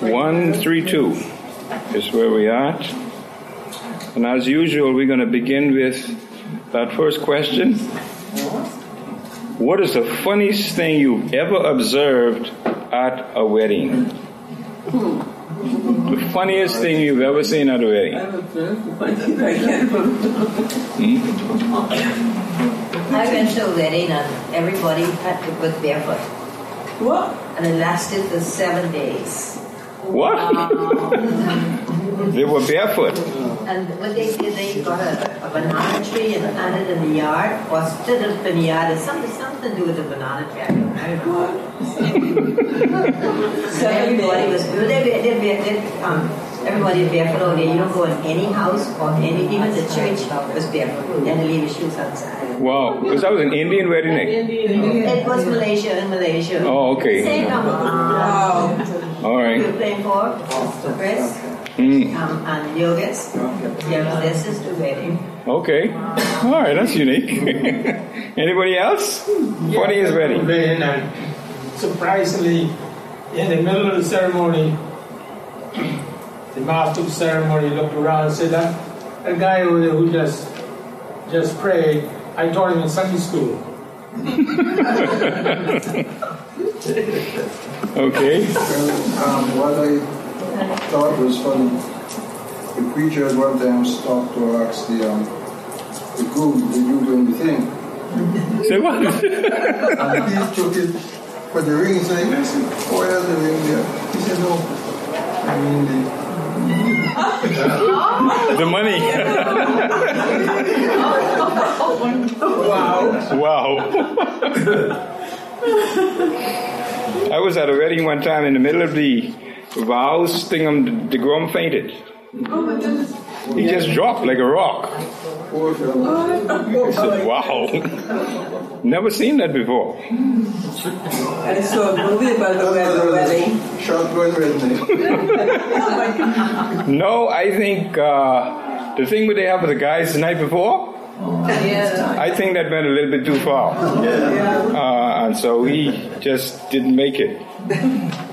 132 is where we are. And as usual, we're going to begin with that first question. What is the funniest thing you've ever observed at a wedding? The funniest thing you've ever seen at a wedding? I went to a wedding and everybody had to go barefoot. What? And it lasted for seven days. What? they were barefoot. And what they did, they got a, a banana tree and planted in the yard, or stood up in the yard, and something, something to do with the banana tree. I don't, I don't know. so everybody was, they, they, they, they, um, everybody was barefoot over there. You don't go in any house or any, even the church was barefoot. And they leave your shoes outside. Wow. because that was an Indian wedding? eh? It was Malaysia in Malaysia. Oh, okay. Same number. Wow. All We right. were playing for Chris Mm, um, and Yogas. Yeah, this is the wedding. okay. All right, that's unique. Anybody else? Funniest is Wedding, and surprisingly, in the middle of the ceremony, the master of ceremony looked around and said, "That that guy over there who just just prayed, I taught him in Sunday school." Okay. Well, um, what I thought was funny, the preacher at one time stopped to ask the, um, the groom, did you doing the thing? Say what? And he took it for the ring, so I said, oh, yeah, the ring there. He said, no, I mean the, the money. Wow! Wow. I was at a wedding one time in the middle of the vows thing, um, the groom fainted. He just dropped like a rock. poor. I said, wow. Never seen that before. I saw a movie about the wedding. Shotgun redneck. No, I think uh, the thing where they have with the guys the night before, Yeah. I think that went a little bit too far. Uh, and so he just didn't make it.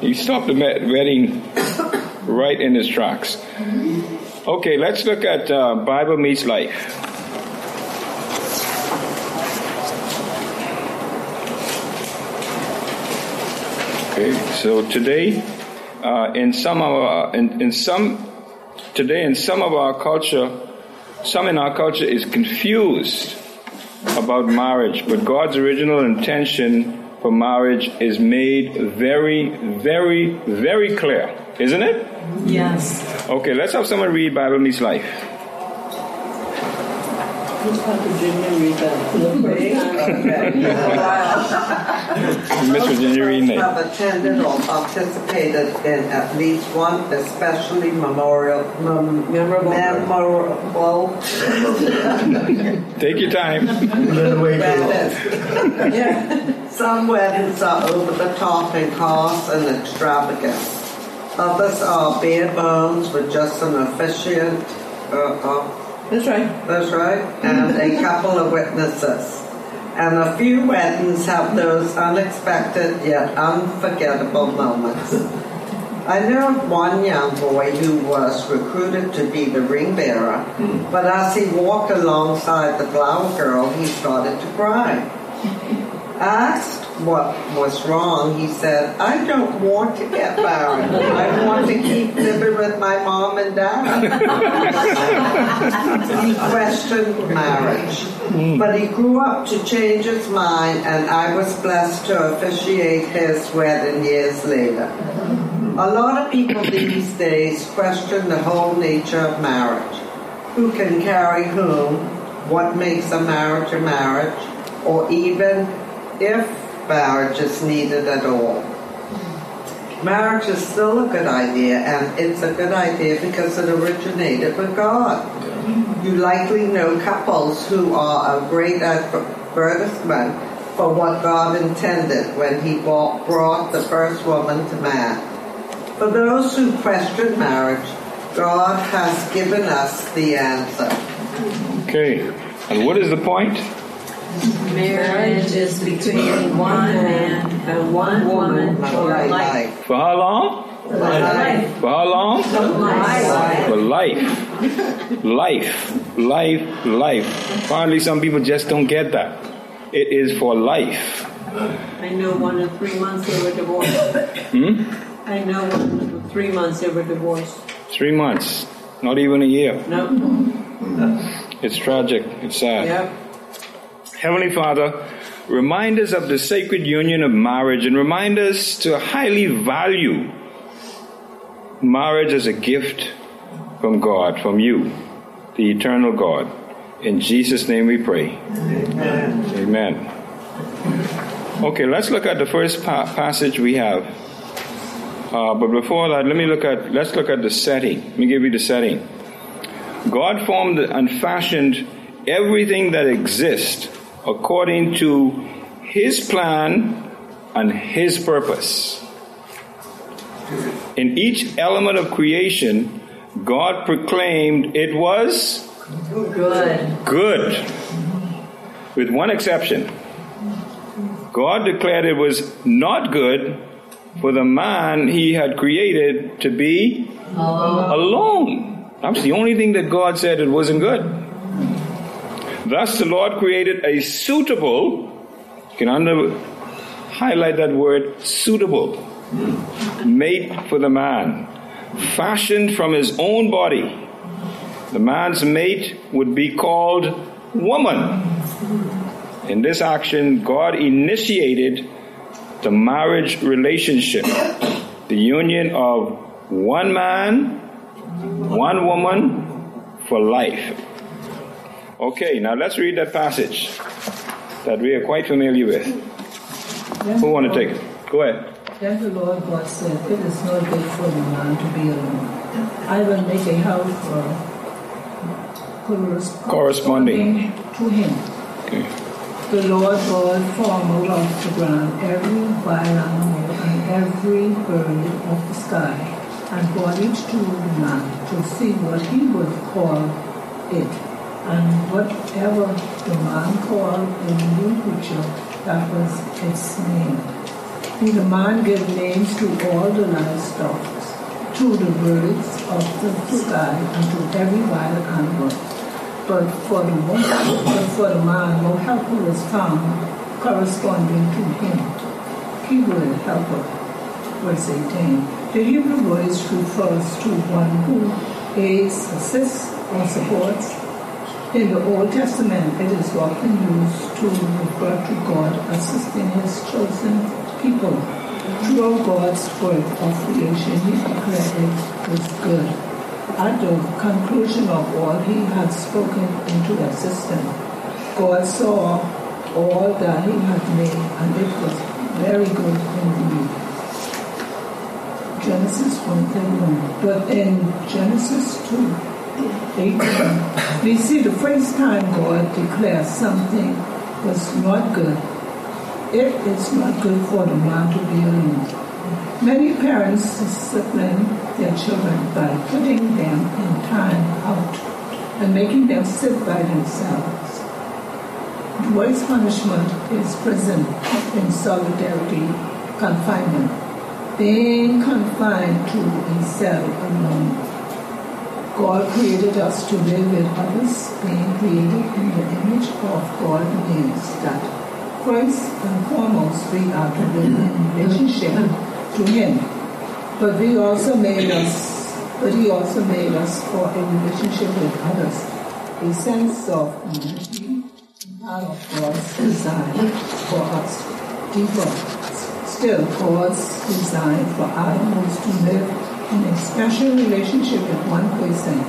He stopped the wedding right in his tracks. Okay, let's look at uh, Bible Meets Life. Okay, so today, uh, in some of our, in, in some, today in some of our culture, some in our culture is confused about marriage, but God's original intention for marriage is made very, very, very clear, isn't it? Yes. Okay, let's have someone read Bible Meets Life. Miss Virginia reading it. have attended or participated in at least one especially memorial, mem- Memorable. memorable Take your time. wedding. Yeah. Some weddings are over the top in cost and extravagance. Others are bare bones with just an officiant, uh, uh, That's right. that's right, and a couple of witnesses. And a few weddings have those unexpected yet unforgettable moments. I know of one young boy who was recruited to be the ring bearer, hmm. but as he walked alongside the flower girl, he started to cry. Asked what was wrong, he said, I don't want to get married. I want to keep living with my mom and dad. he questioned marriage, hmm. but he grew up to change his mind, and I was blessed to officiate his wedding years later. A lot of people these days question the whole nature of marriage. Who can carry whom? What makes a marriage a marriage? Or even if marriage is needed at all. Marriage is still a good idea, and it's a good idea because it originated with God. You likely know couples who are a great advertisement for what God intended when He brought the first woman to man. For those who question marriage, God has given us the answer. Okay, and what is the point? Marriage is between one man and one woman for life. For how long? Life. For how long? Life. For life. Life. Life. Life. Apparently, some people just don't get that. It is for life. I know one in three months they were divorced. Hmm? I know one in three months they were divorced. Three months. Not even a year. No. It's tragic. It's sad. Yep. Heavenly Father, remind us of the sacred union of marriage and remind us to highly value marriage as a gift from God, from you, the eternal God. In Jesus' name we pray. Amen. Amen. Okay, let's look at the first pa- passage we have. Uh, but before that, let me look at let's look at the setting. Let me give you the setting. God formed and fashioned everything that exists according to His plan and His purpose. In each element of creation, God proclaimed it was Good. good, with one exception. God declared it was not good for the man He had created to be alone. That's the only thing that God said it wasn't good. Thus, the Lord created a suitable, you can under, highlight that word, suitable, mate for the man, fashioned from his own body. The man's mate would be called woman. In this action, God initiated the marriage relationship, the union of one man, one woman for life. Okay, now let's read that passage that we are quite familiar with. Who want to take it? Go ahead. Then the Lord God said, It is not good for the man to be alone. I will make a house for Corresponding. to him. Okay. The Lord God formed out of the ground every wild animal and every bird of the sky, and brought it to the man to see what he would call it. And whatever the man called a new creature, that was its name. The man gave names to all the livestock, to the birds of the sky, and to every wild animal. But for the but for the man, no helper was found corresponding to him. Hebrew helper, verse 18. The Hebrew word refers to one who aids, assists, or supports. In the Old Testament, it is often used to refer to God assisting his chosen people. Through God's work of creation, he declared it was good. At the conclusion of all he had spoken into existence, God saw all that he had made, and it was very good indeed. Genesis 1:31. But in Genesis 2, 18, we see the first time God declares something was not good. It is not good for the man to be alone. Many parents discipline their children by putting them in time out and making them sit by themselves. The worst punishment is prison in solidarity confinement, being confined to a cell alone. God created us to live with others, being created in the image of God means that first and foremost we are to live in relationship to Him. But we also made us, but He also made us for a relationship with others, a sense of unity, part of God's design for us. Deeper, still, God's design for Adam was to live in a special relationship with one person.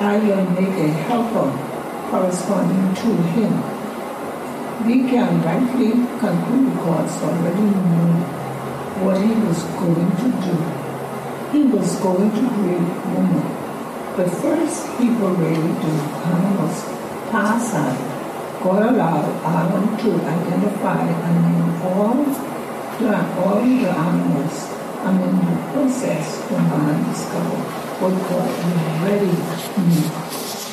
I will make a helper corresponding to Him. We can rightly conclude God's already knew what he was going to do. He was going to create woman. But first, he will really do animals. Pass on. God allowed Adam to identify and name all the, all the animals. And in the process, the man discovered what God already knew.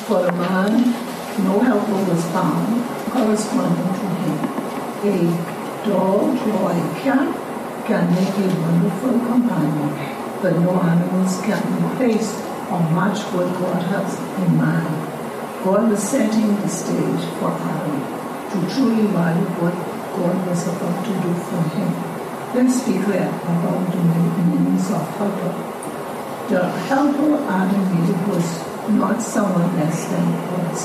For the man, no helper was found corresponding to him. A dog or a cat can make a wonderful companion, but no animals can replace or match what God has in mind. God was setting the stage for Adam to truly value what God was about to do for him. Let's be clear about the meanings of helper. The helper Adam needed was not someone less than was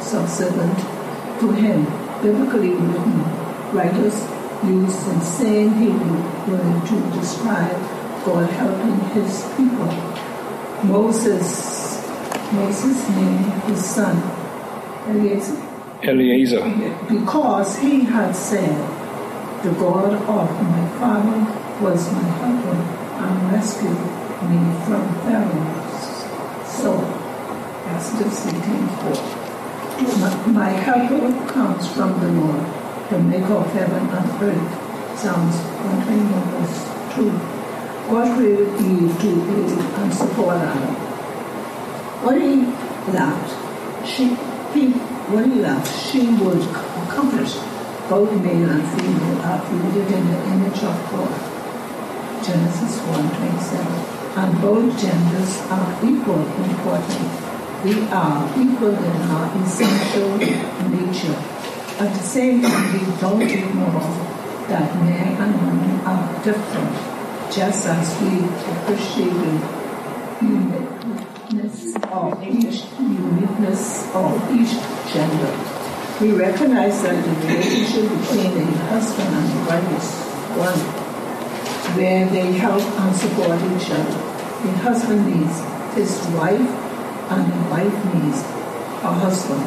subservient to him. Biblically written, writers use the same Hebrew word to describe God helping his people. Moses, Moses named his son Eliezer Eliezer. because he had said, The God of my father was my helper and rescued me from Pharaoh. So, Exodus 18 4. My, my helper comes from the Lord, the maker of heaven and earth. Psalms 121 verse 2. God created Eve to aid and support Adam. What he lacked, she, he, what he lacked, she would accomplish. Both male and female are created in the image of God. Genesis 1:27. And both genders are equal in important. We are equal in our essential nature. At the same time, we don't ignore that men and women are different, just as we appreciate the uniqueness of each uniqueness of each gender. We recognize that the relationship between a husband and wife is one where they help and support each other. The husband needs his wife and the wife needs her husband.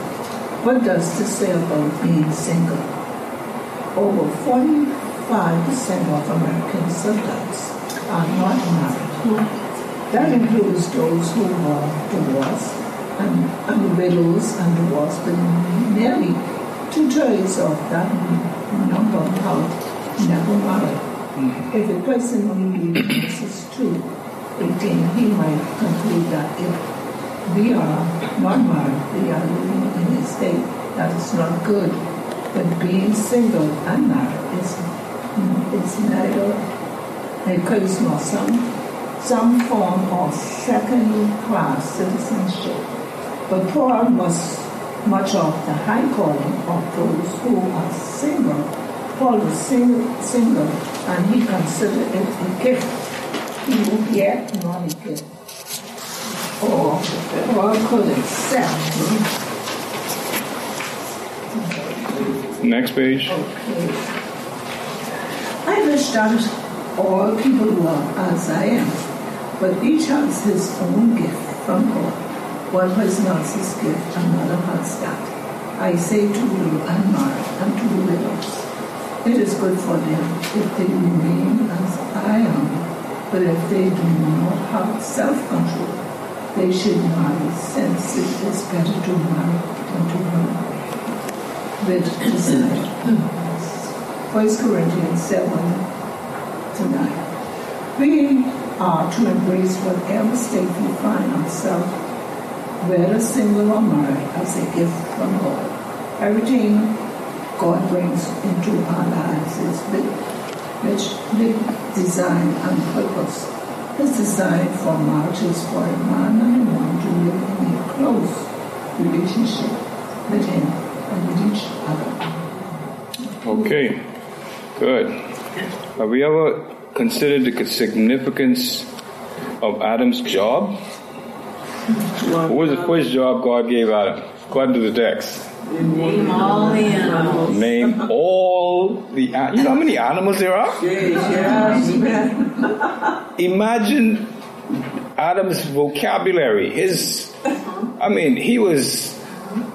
What does this say about being single? Over 45% of American adults are not married. Hmm. That includes those who are divorced and, and widows and divorced, but nearly two-thirds of that number are never married. Mm. If a person only Genesis 2, 18, he might conclude that if we are not married, we are living in a state that is not good. But being single and married is, is neither a curse nor some, some form of second-class citizenship. But Paul was much of the high calling of those who are single. Paul was single, single and he considered it a gift. He would yet not a gift. Or Paul could accept. Next page. Okay. I wish that all people were as I am, but each has his own gift from God. One has his gift, another has that. I say to you unmarried and to the widows, it is good for them if they remain as I am, but if they do not have self-control, they should marry, since it is better to marry than to run with desire. 1 Corinthians 7 to 9. We are to embrace whatever state we find ourselves, whether single or as a gift from God. Everything God brings into our lives is which with design and purpose. His design for marriage is for a man and a woman to live in a close relationship with him and with each other. Okay, good. Have we ever considered the significance of Adam's job? What was the first job God gave Adam? According to the text. Name all the animals. Name all the you know how many animals there are? Imagine Adam's vocabulary. His, I mean, he was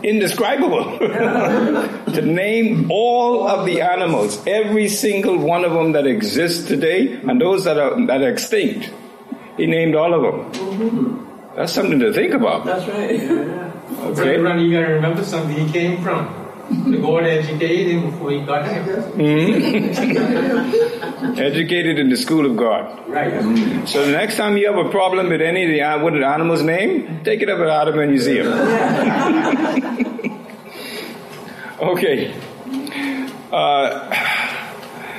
indescribable. to name all of the animals, every single one of them that exists today, and those that are that are extinct. He named all of them. That's something to think about. That's right. Brother Okay. Ronnie, you gotta remember something. He came from. The God educated him before he got here. Mm-hmm. Educated in the school of God. Right. Mm. So the next time you have a problem with any of the uh, what the animal's name, take it up at Ottoman Museum. okay. Uh,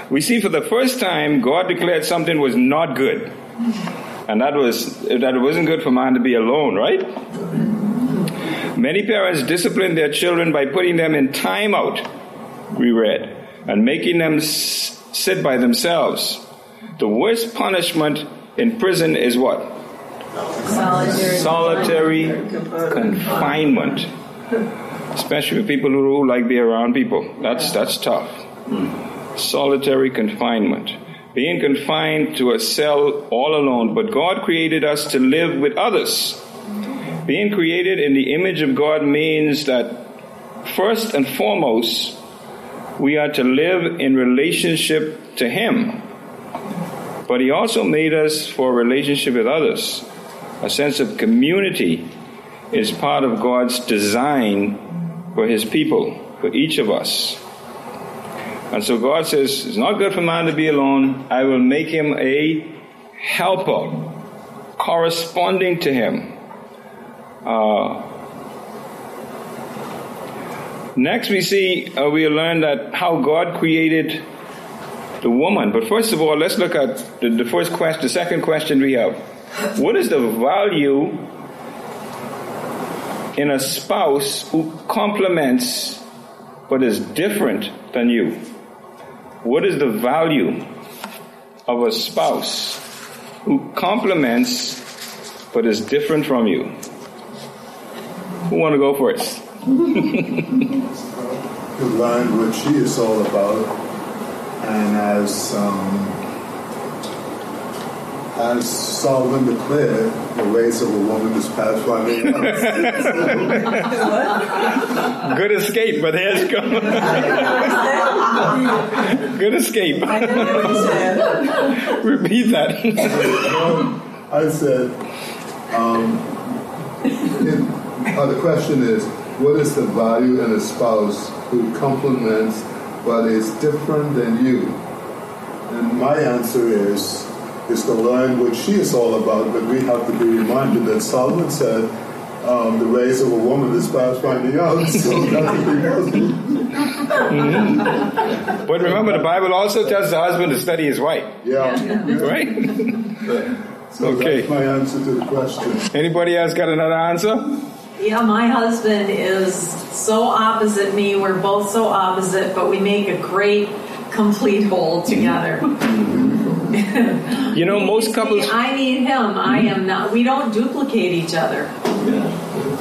we see for the first time God declared something was not good. And that was that it wasn't good for man to be alone, right? Many parents discipline their children by putting them in timeout, we read, and making them s- sit by themselves. The worst punishment in prison is what? Solitary. Solitary confinement. Especially for people who like be around people. That's that's tough. Solitary confinement. Being confined to a cell all alone, but God created us to live with others. Being created in the image of God means that first and foremost, we are to live in relationship to Him. But He also made us for a relationship with others. A sense of community is part of God's design for His people, for each of us. And so God says, It's not good for man to be alone. I will make him a helper, corresponding to him. Uh, next, we see, uh, we learn that how God created the woman. But first of all, let's look at the, the first question, the second question we have. What is the value in a spouse who complements but is different than you? What is the value of a spouse who complements but is different from you? Who want to go first? to learn what she is all about, and as um, as Solomon declared, the ways of a woman is past finding out. Good escape, but here's come. Good escape. Repeat that. I said, um, it, uh, the question is, what is the value in a spouse who complements but is different than you? And my answer is, is to learn what she is all about, but we have to be reminded that Solomon said, um, the ways of a woman is past finding out, so that's what we must But remember, the Bible also tells the husband to study his wife, Yeah. right? So Okay. that's my answer to the question. Anybody else got another answer? Yeah, my husband is so opposite me. We're both so opposite, but we make a great, complete whole together. You know, most couples. I need him. I am not. We don't duplicate each other.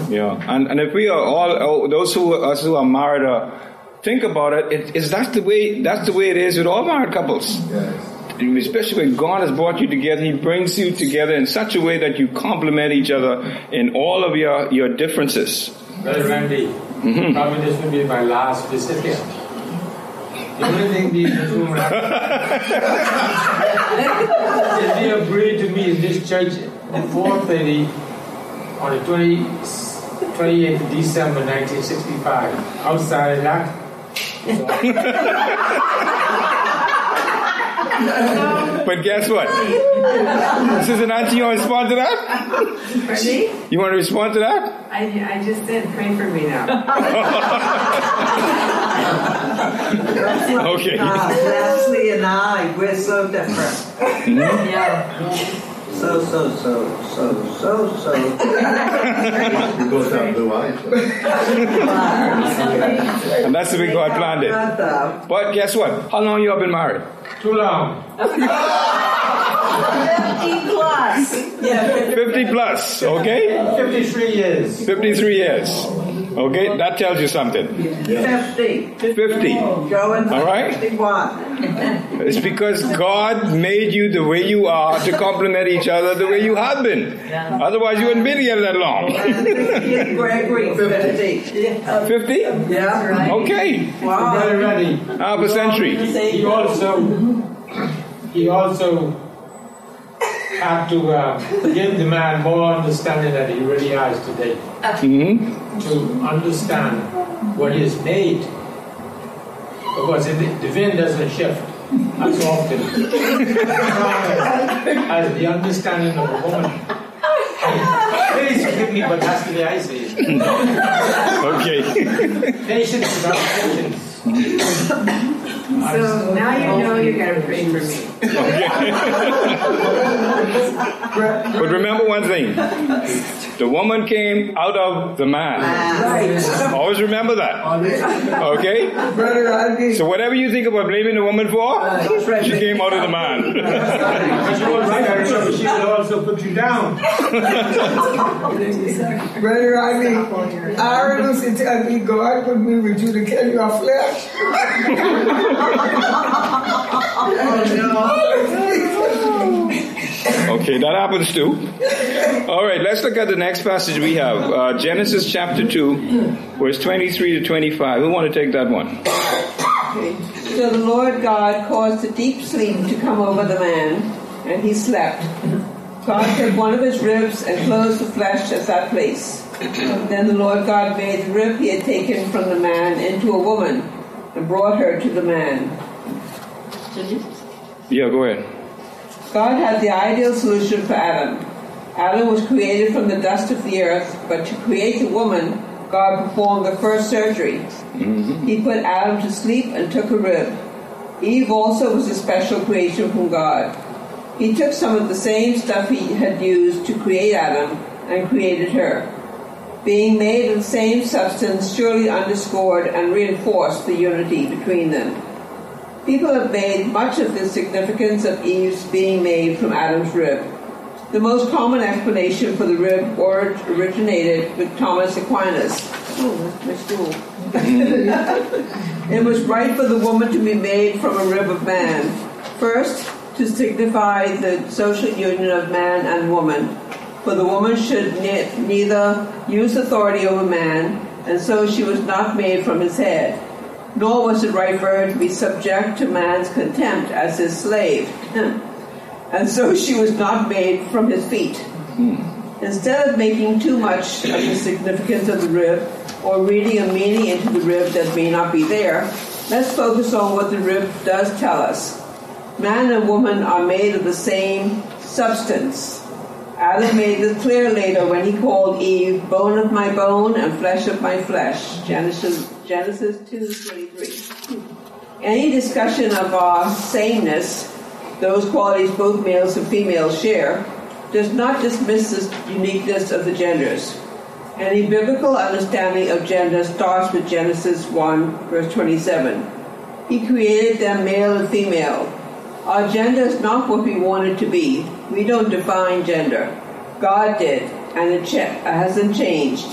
Yeah, and, and if we are all oh, those who us who are married, uh, think about it, it. Is that the way? That's the way it is with all married couples. Especially when God has brought you together, He brings you together in such a way that you complement each other in all of your your differences. Brother Randy, probably this will be my last visit here. The only thing this room is we agreed to meet in this church at 4.30 on the 20, 28th December 1965. Outside of that, But guess what? Sister Nancy, you want to respond to that? Ready? You want to respond to that? I, I just said, pray for me now. Okay. Leslie and I, we're so different. Yeah. So, so, so, so, so, so. We both have blue eyes. And that's the way God planned it. But guess what? How long you have been married? too long. 50 plus. Yeah. 50 plus, okay? 53 years. 53 years. Okay, that tells you something. 50. 50. Going All right. It's because God made you the way you are to complement each other the way you have been. Otherwise, you wouldn't be together that long. Gregory, 50. 50? Yeah. Okay. Wow. Half a century. he also he also had to uh, give the man more understanding that he really has today. Hmm to understand what is made. Because the, the wind doesn't shift as often as the understanding of a woman. Please forgive me but that's the way I see it Okay. patience without patience So now you know you gotta pray for me. But remember one thing the woman came out of the man. Always remember that. Okay? So, whatever you think about blaming the woman for, uh, she came out of the man. But you was right, I remember she would also put you down. Brother Rodney, Aaron was to tell me God put me with you to kill your flesh. Okay, that happens too. All right, let's look at the next passage we have uh, Genesis chapter 2, verse 23 to 25. Who want to take that one? So the Lord God caused a deep sleep to come over the man, and he slept. God took one of his ribs and closed the flesh at that place. Then the Lord God made the rib he had taken from the man into a woman and brought her to the man. Yeah, go ahead. God had the ideal solution for Adam. Adam was created from the dust of the earth, but to create the woman, God performed the first surgery. Mm-hmm. He put Adam to sleep and took a rib. Eve also was a special creation from God. He took some of the same stuff he had used to create Adam and created her. Being made of the same substance surely underscored and reinforced the unity between them. People have made much of the significance of Eve's being made from Adam's rib. The most common explanation for the rib or- originated with Thomas Aquinas. Oh, my stool. it was right for the woman to be made from a rib of man. First, to signify the social union of man and woman. For the woman should ne- neither use authority over man, and so she was not made from his head nor was it right for her to be subject to man's contempt as his slave. and so she was not made from his feet. Instead of making too much of the significance of the rib or reading a meaning into the rib that may not be there, let's focus on what the rib does tell us. Man and woman are made of the same substance. Adam made this clear later when he called Eve bone of my bone and flesh of my flesh. Genesis Genesis 2:23. Any discussion of our sameness, those qualities both males and females share, does not dismiss the uniqueness of the genders. Any biblical understanding of gender starts with Genesis 1, verse 27. He created them male and female. Our gender is not what we want it to be. We don't define gender. God did, and it hasn't changed.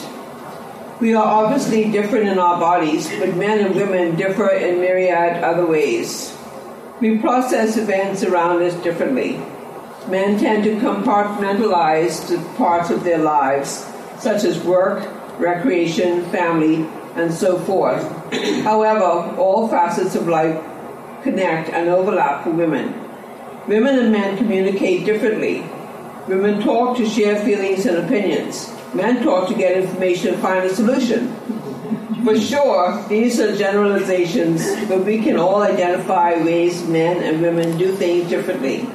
We are obviously different in our bodies, but men and women differ in myriad other ways. We process events around us differently. Men tend to compartmentalize the parts of their lives, such as work, recreation, family, and so forth. However, all facets of life connect and overlap for women. Women and men communicate differently. Women talk to share feelings and opinions. Men talk to get information and find a solution. For sure, these are generalizations, but we can all identify ways men and women do things differently.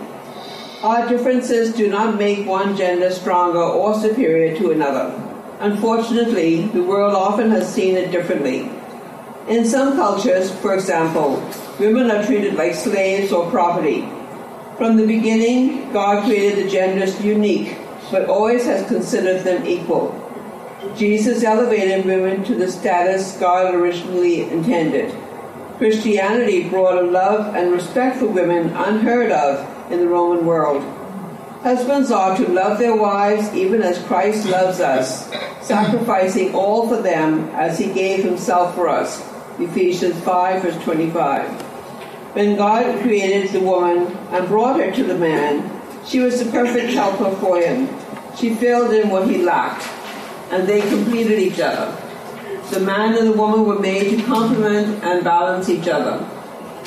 Our differences do not make one gender stronger or superior to another. Unfortunately, the world often has seen it differently. In some cultures, for example, women are treated like slaves or property. From the beginning, God created the genders unique, but always has considered them equal. Jesus elevated women to the status God originally intended. Christianity brought a love and respect for women unheard of in the Roman world. Husbands are to love their wives even as Christ loves us, sacrificing all for them as he gave himself for us. Ephesians 5, verse 25. When God created the woman and brought her to the man, she was the perfect helper for him. She filled in what he lacked, and they completed each other. The man and the woman were made to complement and balance each other.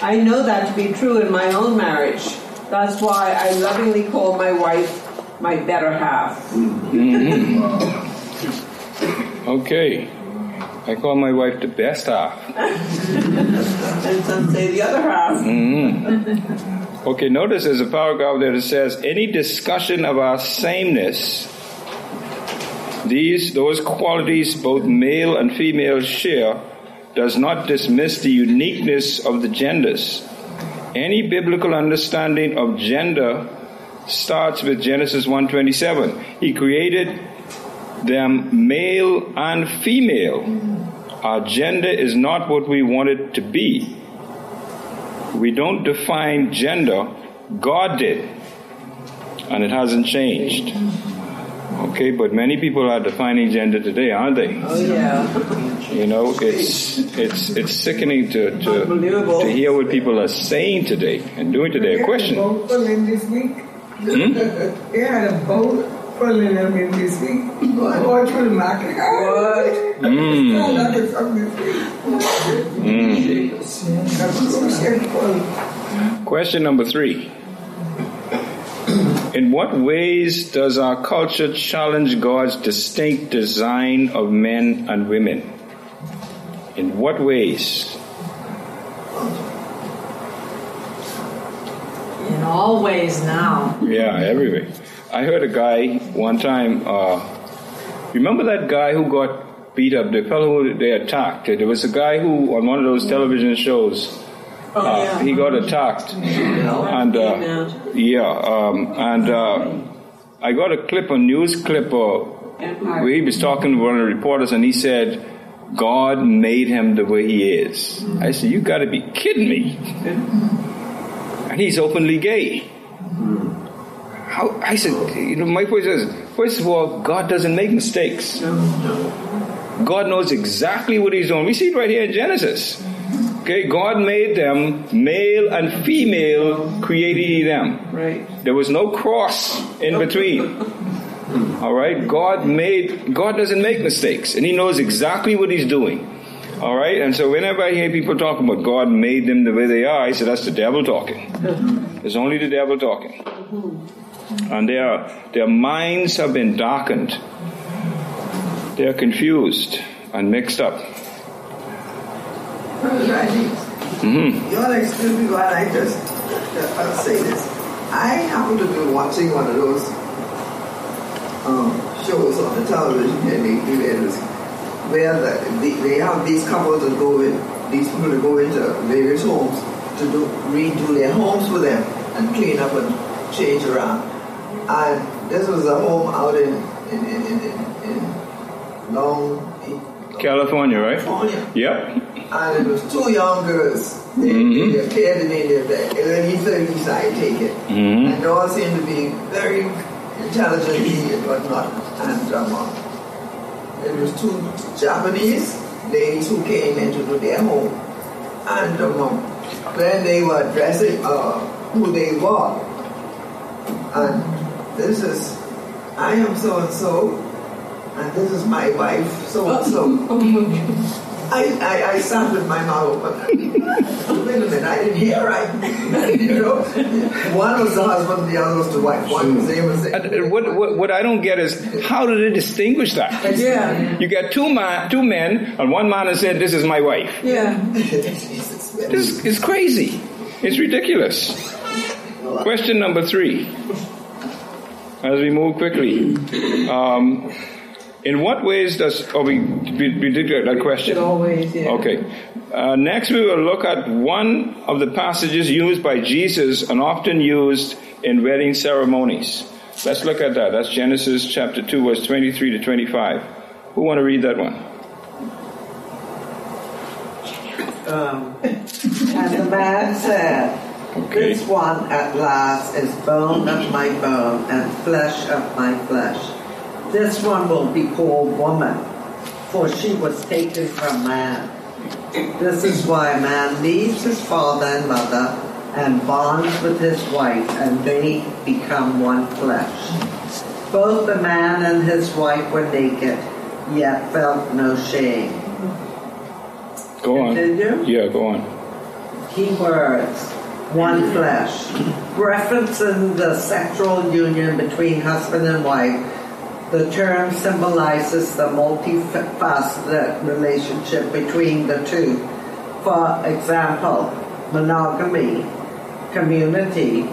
I know that to be true in my own marriage. That's why I lovingly call my wife my better half. Mm-hmm. Okay. I call my wife the best half. and some say the other half. Mm-hmm. Okay, notice there's a paragraph there that says any discussion of our sameness, these those qualities both male and female share, does not dismiss the uniqueness of the genders. Any biblical understanding of gender starts with Genesis 1:27. He created them male and female. Our gender is not what we want it to be. We don't define gender, God did. And it hasn't changed. Okay, but many people are defining gender today, aren't they? Oh yeah. You know, it's it's it's sickening to to, to hear what people are saying today and doing today. A question. Vote for this week. Hmm? They had a vote for Lynn I mean, this week. Going through the market. What? Mm. That is from this week. Mm. Question number three. In what ways does our culture challenge God's distinct design of men and women? In what ways? In all ways now. Yeah, everywhere. I heard a guy one time. Uh, remember that guy who got beat up? The fellow who they attacked. There was a guy who on one of those television shows. Uh, he got attacked, and uh, yeah, um, and uh, I got a clip, a news clip, uh, where he was talking to one of the reporters, and he said, "God made him the way he is." I said, "You got to be kidding me!" And he's openly gay. How, I said, you know, my point is, first of all, God doesn't make mistakes. God knows exactly what He's doing. We see it right here in Genesis. Okay, God made them male and female, created them. Right. There was no cross in between. All right, God made. God doesn't make mistakes, and He knows exactly what He's doing. All right, and so whenever I hear people talk about God made them the way they are, I say that's the devil talking. It's only the devil talking, mm-hmm. And their their minds have been darkened. They are confused and mixed up. Mm-hmm. Y'all excuse me while I just uh, say this. I happen to be watching one of those um, shows on the television and they do where the, they have these couples that go in, these people that go into various homes to do, redo their homes for them and clean up and change around. And this was a home out in in in in, in, in Long California, right? California. Yep. And it was two young girls. They, Mhm. they appeared in their early 30s, I take it. Mhm. And they all seemed to be very intelligent and whatnot. And um, uh, it was two Japanese ladies who came into their home. And um, um, when they were dressing uh, who they were, and this is, I am so and so, and this is my wife, so and so. I, I, I sat with my mouth open. Wait a minute, I didn't hear right. you know, one was the husband, the other was the wife. One was there, was there. What, what, what I don't get is how do they distinguish that? Yeah. You got two man, two men, and one man has said, "This is my wife." Yeah. This is crazy. It's ridiculous. Question number three. As we move quickly, um, in what ways does? Oh, we we, we did that question. Always, yeah. Okay. Uh, next, we will look at one of the passages used by Jesus and often used in wedding ceremonies. Let's look at that. That's Genesis chapter 2, verse 23 to 25. Who want to read that one? Um, and the man said, This one at last is bone of my bone and flesh of my flesh. This one will be called woman, for she was taken from man. This is why a man leaves his father and mother and bonds with his wife, and they become one flesh. Both the man and his wife were naked, yet felt no shame. Go on. Continue? Yeah, go on. Key words one flesh. Referencing the sexual union between husband and wife, the term symbolizes the multifaceted relationship between the two. For example, monogamy, community,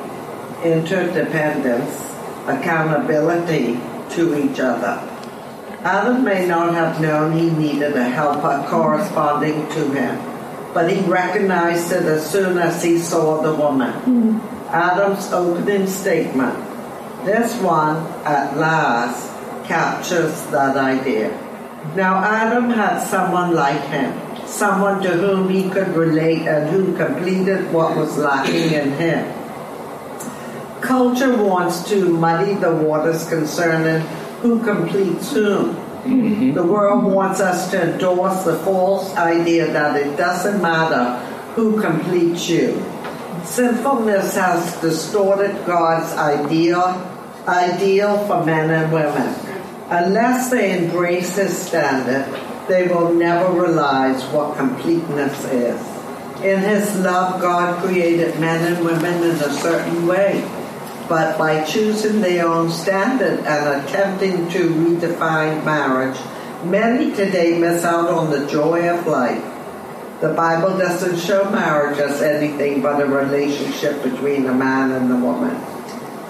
interdependence, accountability to each other. Adam may not have known he needed a helper corresponding to him, but he recognized it as soon as he saw the woman. Hmm. Adam's opening statement, this one at last captures that idea. Now, Adam had someone like him, someone to whom he could relate and who completed what was lacking in him. Culture wants to muddy the waters concerning who completes whom. Mm-hmm. The world wants us to endorse the false idea that it doesn't matter who completes you. Sinfulness has distorted God's ideal, ideal for men and women. Unless they embrace His standard, they will never realize what completeness is. In His love, God created men and women in a certain way but by choosing their own standard and attempting to redefine marriage, many today miss out on the joy of life. The Bible doesn't show marriage as anything but a relationship between a man and a woman.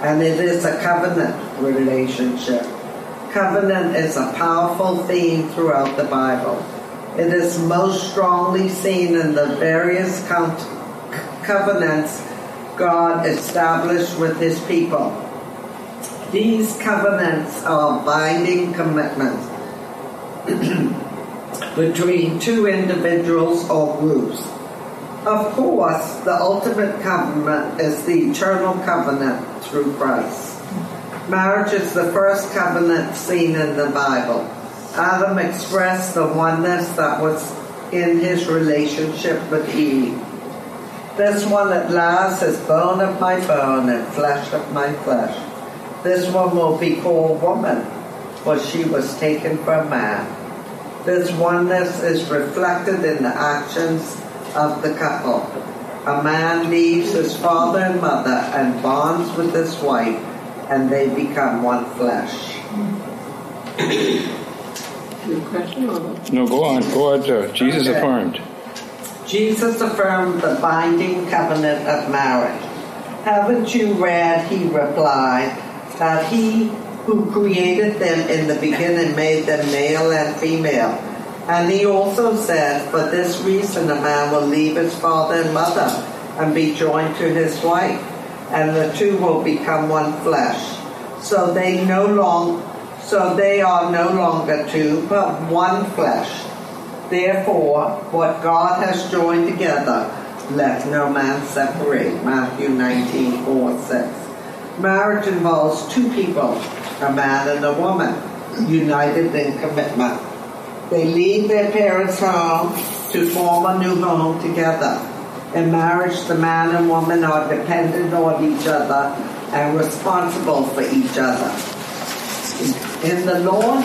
And it is a covenant relationship. Covenant is a powerful theme throughout the Bible. It is most strongly seen in the various covenants God established with his people. These covenants are binding commitments between two individuals or groups. Of course, the ultimate covenant is the eternal covenant through Christ. Marriage is the first covenant seen in the Bible. Adam expressed the oneness that was in his relationship with Eve. This one at last is bone of my bone and flesh of my flesh. This one will be called woman, for she was taken from man. This oneness is reflected in the actions of the couple. A man leaves his father and mother and bonds with his wife, and they become one flesh. No, go on. Go on. Uh, Jesus Okay. affirmed. Jesus affirmed the binding covenant of marriage. Haven't you read, he replied, that he who created them in the beginning made them male and female? And he also said, For this reason a man will leave his father and mother and be joined to his wife, and the two will become one flesh. So they no long so they are no longer two, but one flesh. Therefore, what God has joined together, let no man separate. Matthew 19, 4, 6. Marriage involves two people, a man and a woman, united in commitment. They leave their parents' home to form a new home together. In marriage, the man and woman are dependent on each other and responsible for each other. In the Lord,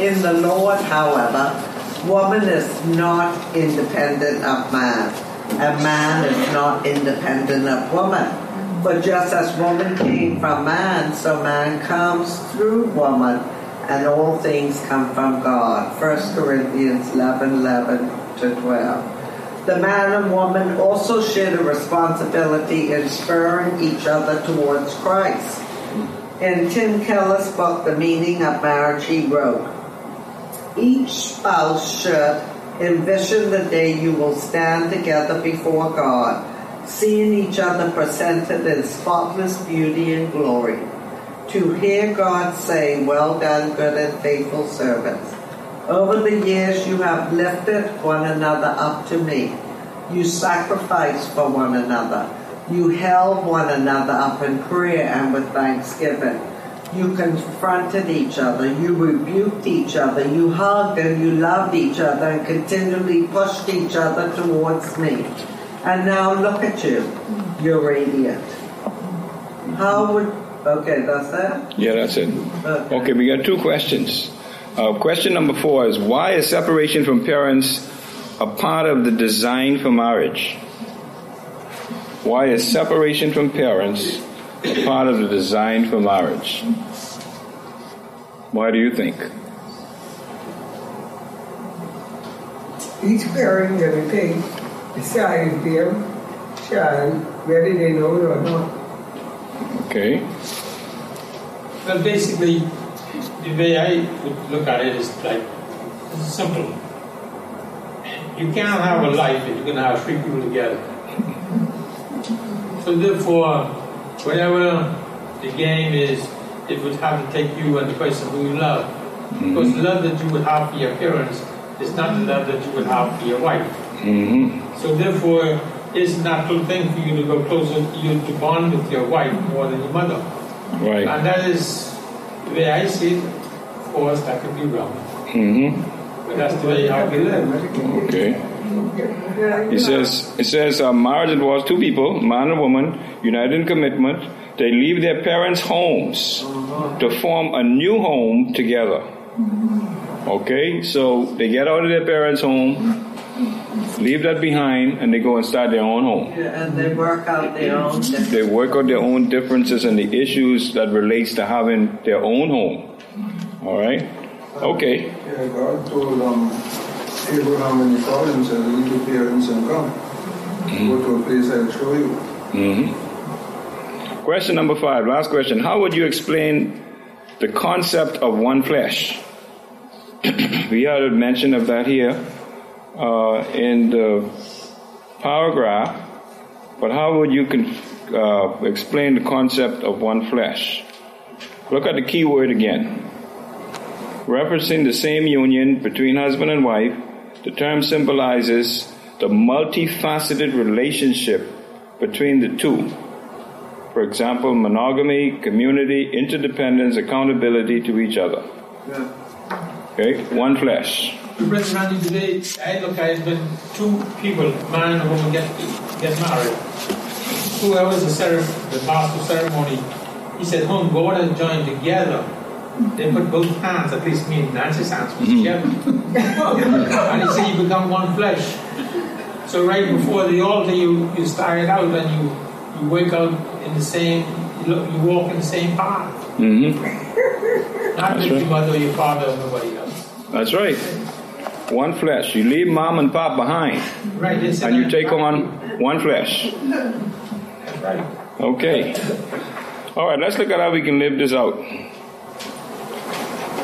in the Lord, however, woman is not independent of man, and man is not independent of woman. But just as woman came from man, so man comes through woman, and all things come from God. 1 Corinthians 11, 11 to 12. The man and woman also share the responsibility in spurring each other towards Christ. In Tim Keller's book, The Meaning of Marriage, he wrote, Each spouse should envision the day you will stand together before God, seeing each other presented in spotless beauty and glory. To hear God say, Well done, good and faithful servants. Over the years you have lifted one another up to me. You sacrificed for one another. You held one another up in prayer and with thanksgiving. You confronted each other. You rebuked each other. You hugged and you loved each other and continually pushed each other towards me. And now look at you. You're radiant. How would. Okay, that's that? Yeah, that's it. Okay, we got two questions. Uh, question number four is why is separation from parents a part of the design for marriage? Why is separation from parents part of the design for marriage? Why do you think? Each parent that will take decide their child whether they know it or not. Okay. Well, basically, the way I would look at it is like it's simple. You can't have a life if you're going to have three people together. So therefore, whatever the game is, it would have to take you and the person who you love. Because the love that you would have for your parents is not the love that you would have for your wife. Mm-hmm. So therefore, it's a natural thing for you to go closer, you to bond with your wife more than your mother. Right. And that is the way I see it. Of course, that could be wrong. Mm-hmm. But that's the way we live. Okay. It says, it says, uh, marriage involves two people, man and woman, united in commitment. They leave their parents' homes to form a new home together. Okay, so they get out of their parents' home, leave that behind, and they go and start their own home. Yeah, and they work out their own different They work out their own differences and the issues that relates to having their own home. All right. Okay. Yeah, God told Abraham when he called him, said, leave your parents and come. Go to a place I'll show you. hmm Question number five, last question. How would you explain the concept of one flesh? we had a mention of that here uh, in the paragraph, but how would you con- uh, explain the concept of one flesh? Look at the key word again. Referencing the same union between husband and wife, the term symbolizes the multifaceted relationship between the two. For example, monogamy, community, interdependence, accountability to each other. Okay, one flesh. Brother Randy, today I look at it when two people, man and woman, get get married. Whoever's the, cere- the master ceremony, he said, "Home, God has joined together." They put both hands, at least me and Nancy's hands, was together. and he said, "You become one flesh." So right before the altar, you you started out and you you wake up in the same, you, look, you walk in the same path. Mm-hmm. Not That's with right. your mother, your father, or nobody else. That's right. One flesh. You leave mom and pop behind, Right. and you take on one flesh. Right. Okay. All right, let's look at how we can live this out.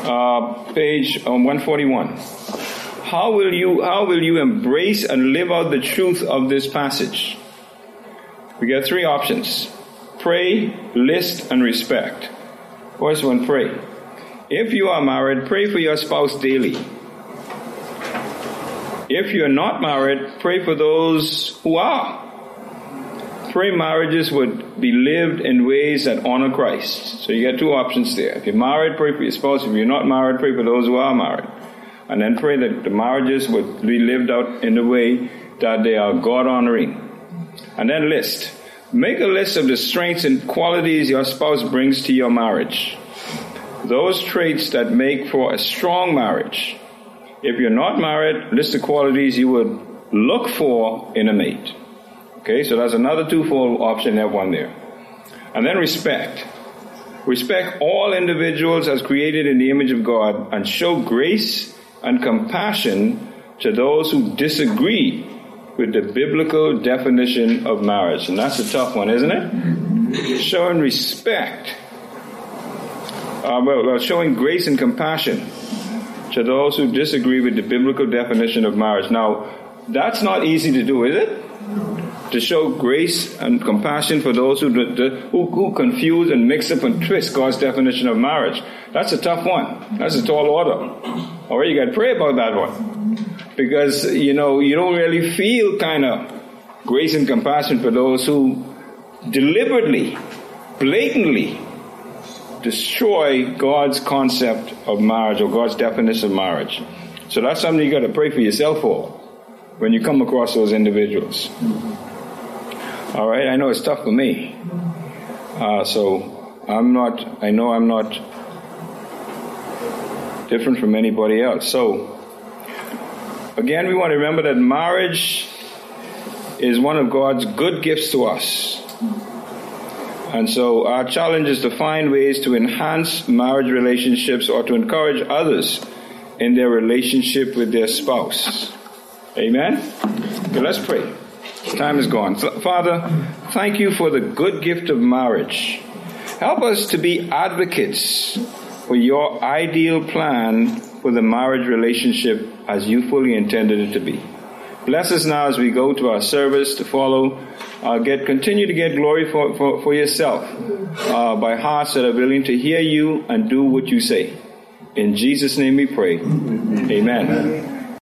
Uh, page um, 141. How will you how will you embrace and live out the truth of this passage? We got three options: pray, list, and respect. First one, pray. If you are married, pray for your spouse daily. If you're not married, pray for those who are. Pray marriages would be lived in ways that honor Christ. So you got two options there. If you're married, pray for your spouse. If you're not married, pray for those who are married. And then pray that the marriages would be lived out in a way that they are God honoring. And then list. Make a list of the strengths and qualities your spouse brings to your marriage. Those traits that make for a strong marriage. If you're not married, list the qualities you would look for in a mate. Okay, so that's another twofold option, that one there. And then respect. Respect all individuals as created in the image of God and show grace and compassion to those who disagree with the biblical definition of marriage. And that's a tough one, isn't it? Showing respect. Uh, well, well, showing grace and compassion to those who disagree with the biblical definition of marriage. Now, that's not easy to do, is it? To show grace and compassion for those who, who, who confuse and mix up and twist God's definition of marriage. That's a tough one. That's a tall order. All right, you got to pray about that one. Because, you know, you don't really feel kind of grace and compassion for those who deliberately, blatantly destroy God's concept of marriage or God's definition of marriage. So that's something you got to pray for yourself for when you come across those individuals. All right, I know it's tough for me. Uh, so I'm not, I know I'm not different from anybody else. So again, we want to remember that marriage is one of God's good gifts to us. And so our challenge is to find ways to enhance marriage relationships or to encourage others in their relationship with their spouse. Amen? Okay, let's pray. Time is gone. Father, thank you for the good gift of marriage. Help us to be advocates for your ideal plan for the marriage relationship as you fully intended it to be. Bless us now as we go to our service to follow. Uh, get continue to get glory for, for, for yourself uh, by hearts that are willing to hear you and do what you say. In Jesus' name we pray. Amen.